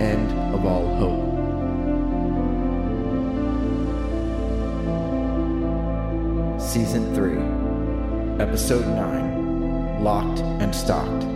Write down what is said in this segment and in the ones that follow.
End of All Hope. Season 3, Episode 9 Locked and Stocked.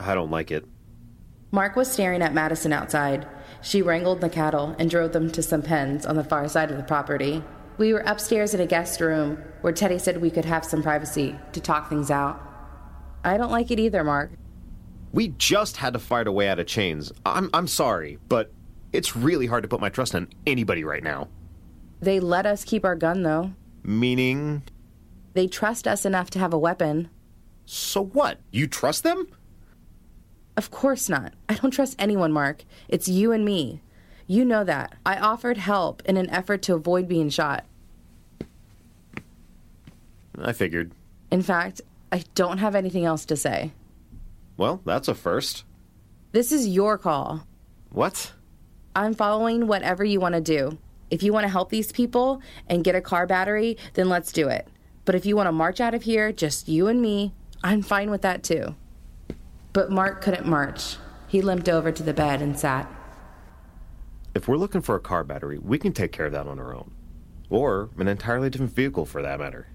I don't like it. Mark was staring at Madison outside. She wrangled the cattle and drove them to some pens on the far side of the property. We were upstairs in a guest room where Teddy said we could have some privacy to talk things out. I don't like it either, Mark. We just had to fight a way out of chains. I'm I'm sorry, but it's really hard to put my trust in anybody right now. They let us keep our gun, though. Meaning, They trust us enough to have a weapon. so what? You trust them? Of course not. I don't trust anyone, Mark. It's you and me. You know that. I offered help in an effort to avoid being shot. I figured. In fact, I don't have anything else to say. Well, that's a first. This is your call. What? I'm following whatever you want to do. If you want to help these people and get a car battery, then let's do it. But if you want to march out of here, just you and me, I'm fine with that too. But Mark couldn't march. He limped over to the bed and sat. If we're looking for a car battery, we can take care of that on our own. Or an entirely different vehicle for that matter.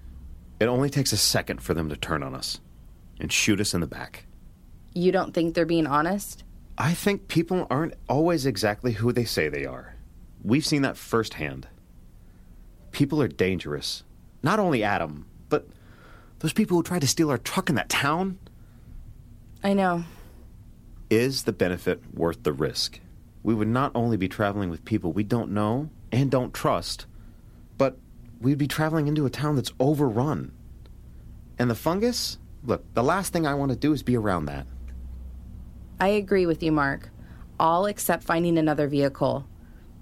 It only takes a second for them to turn on us and shoot us in the back. You don't think they're being honest? I think people aren't always exactly who they say they are. We've seen that firsthand. People are dangerous. Not only Adam, but those people who tried to steal our truck in that town. I know. Is the benefit worth the risk? We would not only be traveling with people we don't know and don't trust, but we'd be traveling into a town that's overrun. And the fungus? Look, the last thing I want to do is be around that. I agree with you, Mark. All except finding another vehicle.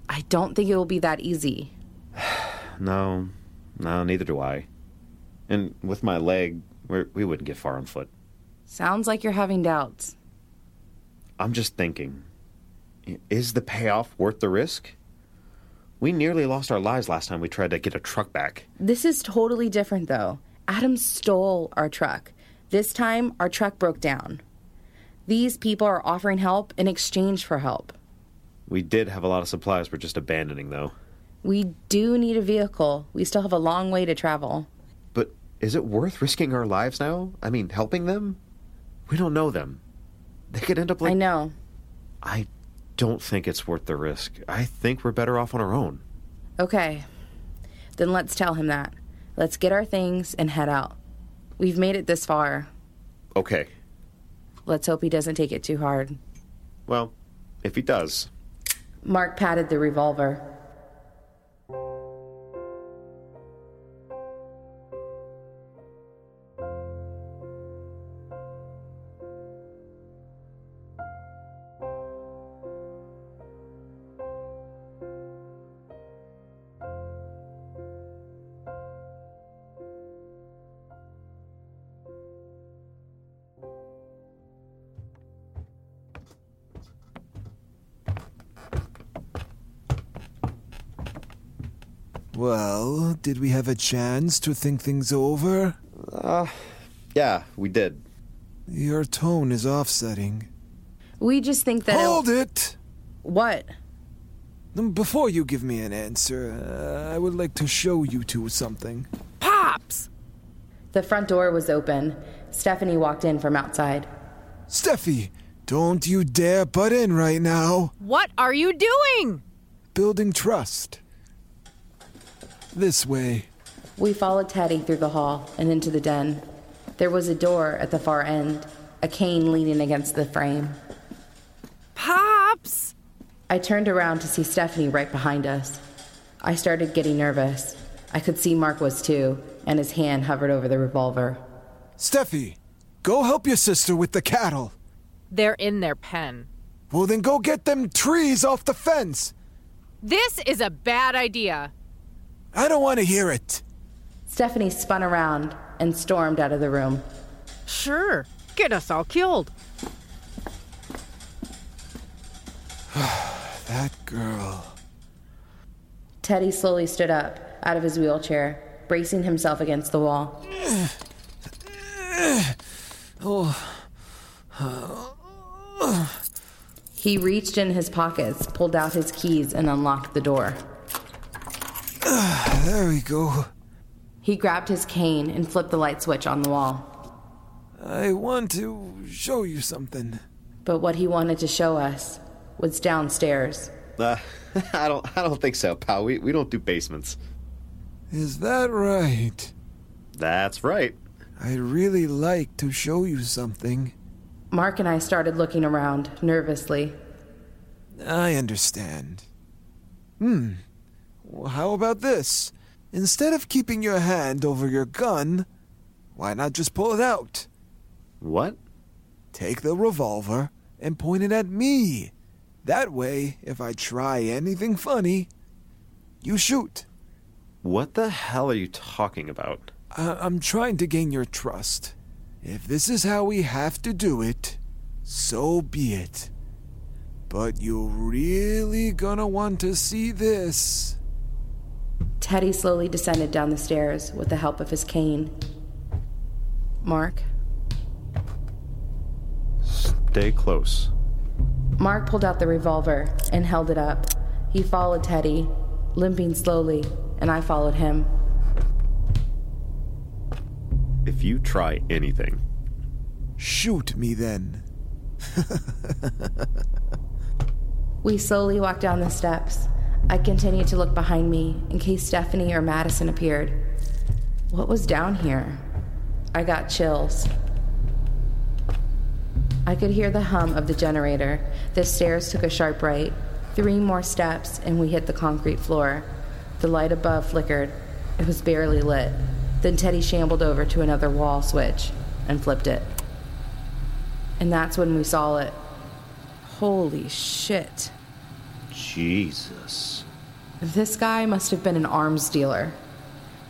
I don't think it will be that easy. No, no, neither do I. And with my leg, we're, we wouldn't get far on foot. Sounds like you're having doubts. I'm just thinking is the payoff worth the risk? We nearly lost our lives last time we tried to get a truck back. This is totally different, though. Adam stole our truck. This time, our truck broke down. These people are offering help in exchange for help. We did have a lot of supplies we're just abandoning, though. We do need a vehicle. We still have a long way to travel. But is it worth risking our lives now? I mean, helping them? We don't know them. They could end up like. I know. I don't think it's worth the risk. I think we're better off on our own. Okay. Then let's tell him that. Let's get our things and head out. We've made it this far. Okay. Let's hope he doesn't take it too hard. Well, if he does. Mark patted the revolver. Well, did we have a chance to think things over? Uh, yeah, we did. Your tone is offsetting. We just think that. Hold it! What? Before you give me an answer, uh, I would like to show you two something. Pops! The front door was open. Stephanie walked in from outside. Steffi, don't you dare butt in right now. What are you doing? Building trust. This way. We followed Teddy through the hall and into the den. There was a door at the far end, a cane leaning against the frame. Pops! I turned around to see Stephanie right behind us. I started getting nervous. I could see Mark was too, and his hand hovered over the revolver. Steffi, go help your sister with the cattle. They're in their pen. Well, then go get them trees off the fence. This is a bad idea. I don't want to hear it. Stephanie spun around and stormed out of the room. Sure, get us all killed. that girl. Teddy slowly stood up out of his wheelchair, bracing himself against the wall. Oh. He reached in his pockets, pulled out his keys, and unlocked the door. There we go. He grabbed his cane and flipped the light switch on the wall. I want to show you something. But what he wanted to show us was downstairs. Uh, I don't. I don't think so, pal. We we don't do basements. Is that right? That's right. I'd really like to show you something. Mark and I started looking around nervously. I understand. Hmm. Well, how about this? Instead of keeping your hand over your gun, why not just pull it out? What? Take the revolver and point it at me. That way, if I try anything funny, you shoot. What the hell are you talking about? I- I'm trying to gain your trust. If this is how we have to do it, so be it. But you're really gonna want to see this. Teddy slowly descended down the stairs with the help of his cane. Mark? Stay close. Mark pulled out the revolver and held it up. He followed Teddy, limping slowly, and I followed him. If you try anything, Shoot me then. We slowly walked down the steps. I continued to look behind me in case Stephanie or Madison appeared. What was down here? I got chills. I could hear the hum of the generator. The stairs took a sharp right. Three more steps, and we hit the concrete floor. The light above flickered. It was barely lit. Then Teddy shambled over to another wall switch and flipped it. And that's when we saw it. Holy shit. Jesus. This guy must have been an arms dealer.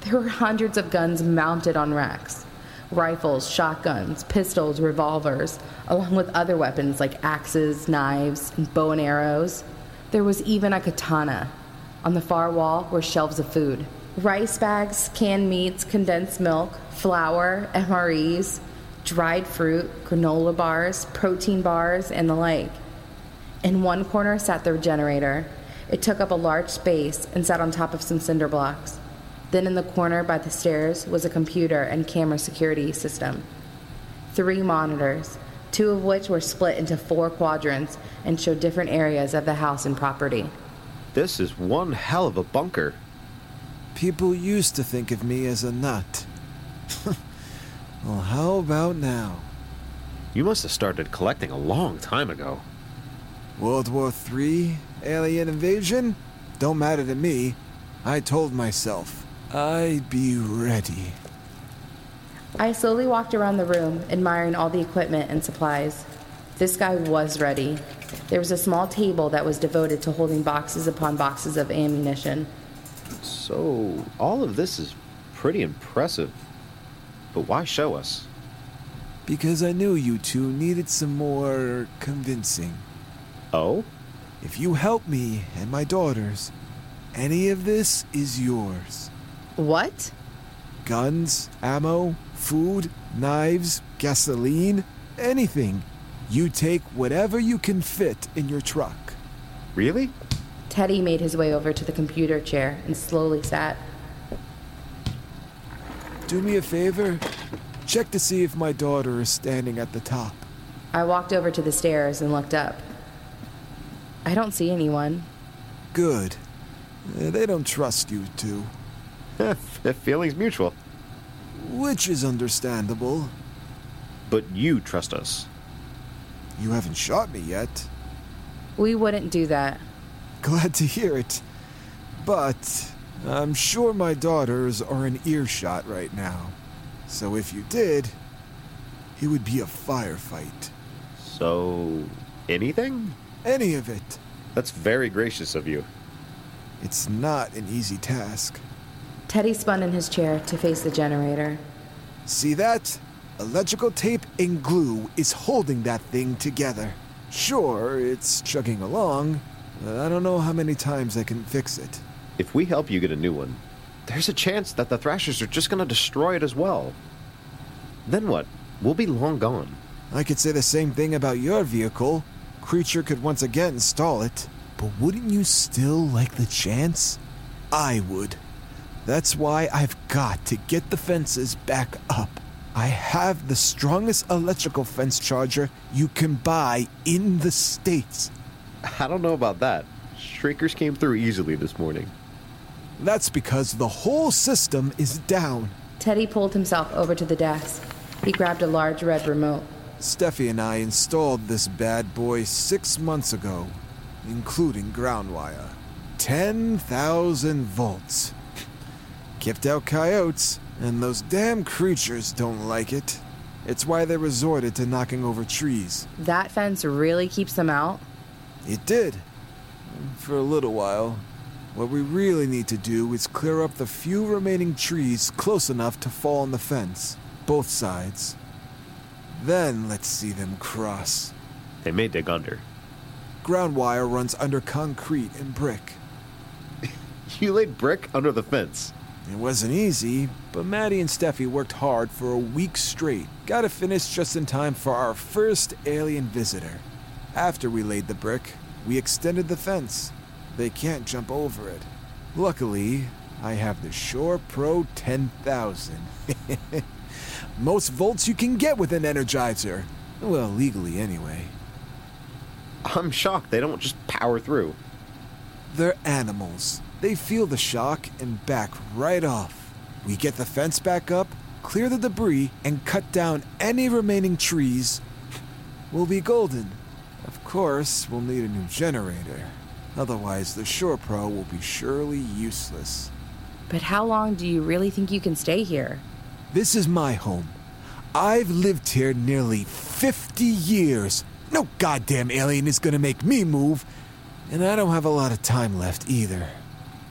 There were hundreds of guns mounted on racks rifles, shotguns, pistols, revolvers, along with other weapons like axes, knives, and bow and arrows. There was even a katana. On the far wall were shelves of food rice bags, canned meats, condensed milk, flour, MREs, dried fruit, granola bars, protein bars, and the like. In one corner sat the generator. It took up a large space and sat on top of some cinder blocks. Then in the corner by the stairs was a computer and camera security system. Three monitors, two of which were split into four quadrants and showed different areas of the house and property. This is one hell of a bunker. People used to think of me as a nut. well, how about now? You must have started collecting a long time ago. World War III? Alien invasion? Don't matter to me. I told myself I'd be ready. I slowly walked around the room, admiring all the equipment and supplies. This guy was ready. There was a small table that was devoted to holding boxes upon boxes of ammunition. So, all of this is pretty impressive. But why show us? Because I knew you two needed some more convincing. Oh? If you help me and my daughters, any of this is yours. What? Guns, ammo, food, knives, gasoline, anything. You take whatever you can fit in your truck. Really? Teddy made his way over to the computer chair and slowly sat. Do me a favor. Check to see if my daughter is standing at the top. I walked over to the stairs and looked up. I don't see anyone. Good. Uh, They don't trust you two, Feelings mutual. which is understandable. But you trust us. You haven't shot me yet. We wouldn't do that. Glad to hear it. But I'm sure my daughters are in earshot right now. So if you did, it would be a firefight. So, anything? Any of it. That's very gracious of you. It's not an easy task. Teddy spun in his chair to face the generator. See that? Electrical tape and glue is holding that thing together. Sure, it's chugging along. but I don't know how many times I can fix it. If we help you get a new one, there's a chance that the Thrashers are just gonna destroy it as well. Then what? We'll be long gone. I could say the same thing about your vehicle. Creature could once again stall it. But wouldn't you still like the chance? I would. That's why I've got to get the fences back up. I have the strongest electrical fence charger you can buy in the States. I don't know about that. Shriekers came through easily this morning. That's because the whole system is down. Teddy pulled himself over to the desk. He grabbed a large red remote. Steffi and I installed this bad boy six months ago, including ground wire. 10,000 volts. Kept out coyotes, and those damn creatures don't like it. It's why they resorted to knocking over trees. That fence really keeps them out? It did. For a little while. What we really need to do is clear up the few remaining trees close enough to fall on the fence, both sides. Then let's see them cross. They may dig under. Ground wire runs under concrete and brick. You laid brick under the fence. It wasn't easy, but Maddie and Steffi worked hard for a week straight. Got it finished just in time for our first alien visitor. After we laid the brick, we extended the fence. They can't jump over it. Luckily, I have the Shore Pro 10,000. Most volts you can get with an Energizer. Well, legally anyway. I'm shocked they don't just power through. They're animals. They feel the shock and back right off. We get the fence back up, clear the debris, and cut down any remaining trees. We'll be golden. Of course, we'll need a new generator. Otherwise, the Shore Pro will be surely useless. But how long do you really think you can stay here? This is my home. I've lived here nearly 50 years. No goddamn alien is gonna make me move. And I don't have a lot of time left either.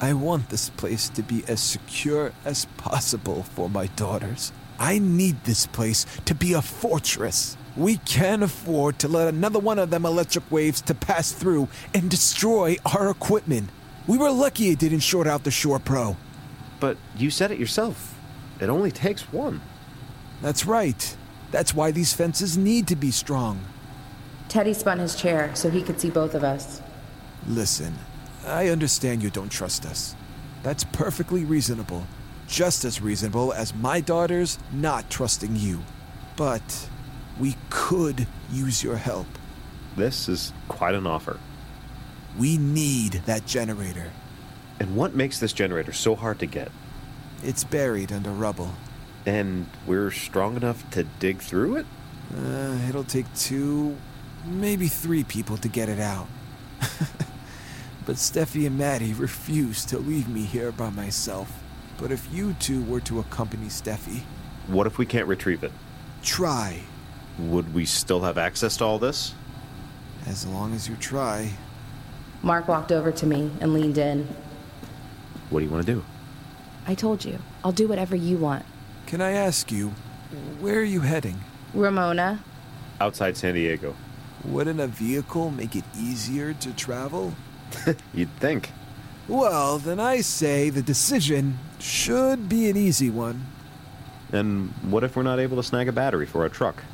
I want this place to be as secure as possible for my daughters. I need this place to be a fortress. We can't afford to let another one of them electric waves to pass through and destroy our equipment. We were lucky it didn't short out the Shore Pro. But you said it yourself. It only takes one. That's right. That's why these fences need to be strong. Teddy spun his chair so he could see both of us. Listen, I understand you don't trust us. That's perfectly reasonable. Just as reasonable as my daughters not trusting you. But we could use your help. This is quite an offer. We need that generator. And what makes this generator so hard to get? It's buried under rubble. And we're strong enough to dig through it? Uh, it'll take two, maybe three people to get it out. but Steffi and Maddie refuse to leave me here by myself. But if you two were to accompany Steffi, What if we can't retrieve it? try. Would we still have access to all this? As long as you try. Mark walked over to me and leaned in. What do you want to do? I told you, I'll do whatever you want. Can I ask you, where are you heading? Ramona, Outside San Diego. Wouldn't a vehicle make it easier to travel? You'd think. Well, then I say the decision should be an easy one. And what if we're not able to snag a battery for our truck?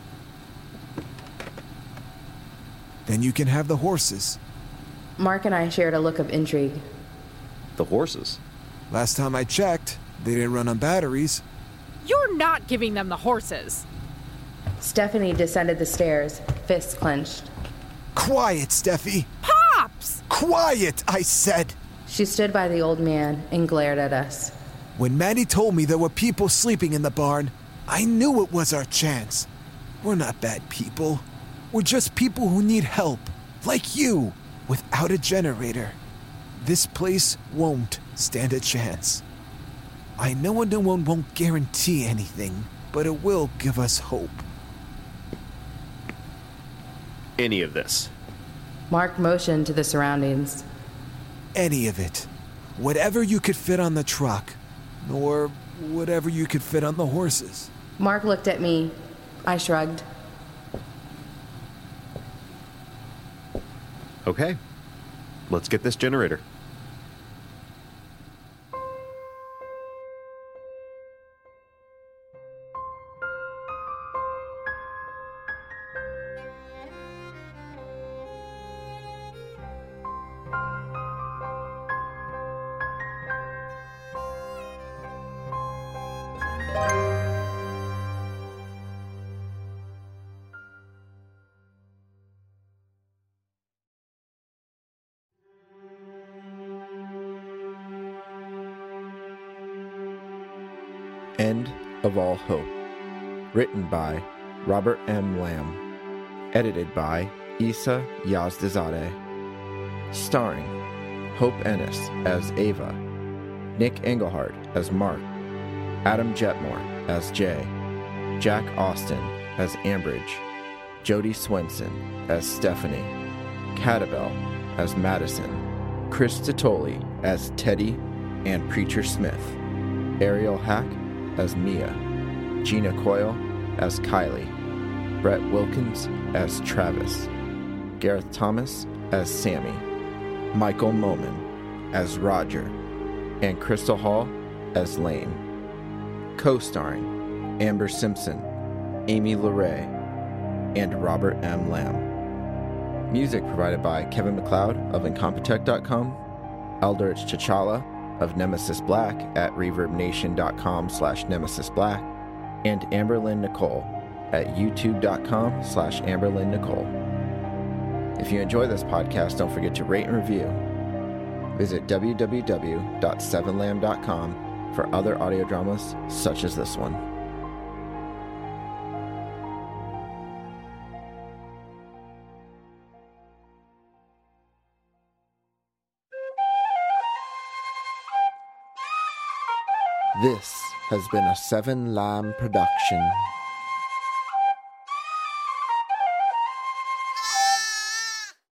Then you can have the horses. Mark and I shared a look of intrigue. The horses. Last time I checked, they didn't run on batteries. You're not giving them the horses. Stephanie descended the stairs, fists clenched. Quiet, Steffi! Pops! Quiet, I said! She stood by the old man and glared at us. When Maddie told me there were people sleeping in the barn, I knew it was our chance. We're not bad people. We're just people who need help, like you, without a generator. This place won't stand a chance. I know no one won't guarantee anything, but it will give us hope. Any of this. Mark motioned to the surroundings. Any of it. Whatever you could fit on the truck, or whatever you could fit on the horses. Mark looked at me. I shrugged. Okay. Let's get this generator. End of All Hope. Written by Robert M. Lamb. Edited by Isa Yazdazadeh. Starring Hope Ennis as Ava, Nick Engelhard as Mark, Adam Jetmore as Jay, Jack Austin as Ambridge, Jody Swenson as Stephanie, Catabel as Madison, Chris Titoli as Teddy and Preacher Smith, Ariel Hack as Mia, Gina Coyle as Kylie, Brett Wilkins as Travis, Gareth Thomas as Sammy, Michael Moman as Roger, and Crystal Hall as Lane. Co starring Amber Simpson, Amy LeRae, and Robert M. Lamb. Music provided by Kevin MacLeod of Incompetech.com, Eldritch Chachala of Nemesis Black at reverbnation.com slash nemesis black, and Amberlyn Nicole at youtube.com slash Amberlyn Nicole. If you enjoy this podcast, don't forget to rate and review. Visit www.sevenlamb.com for other audio dramas such as this one. This has been a Seven Lamb production.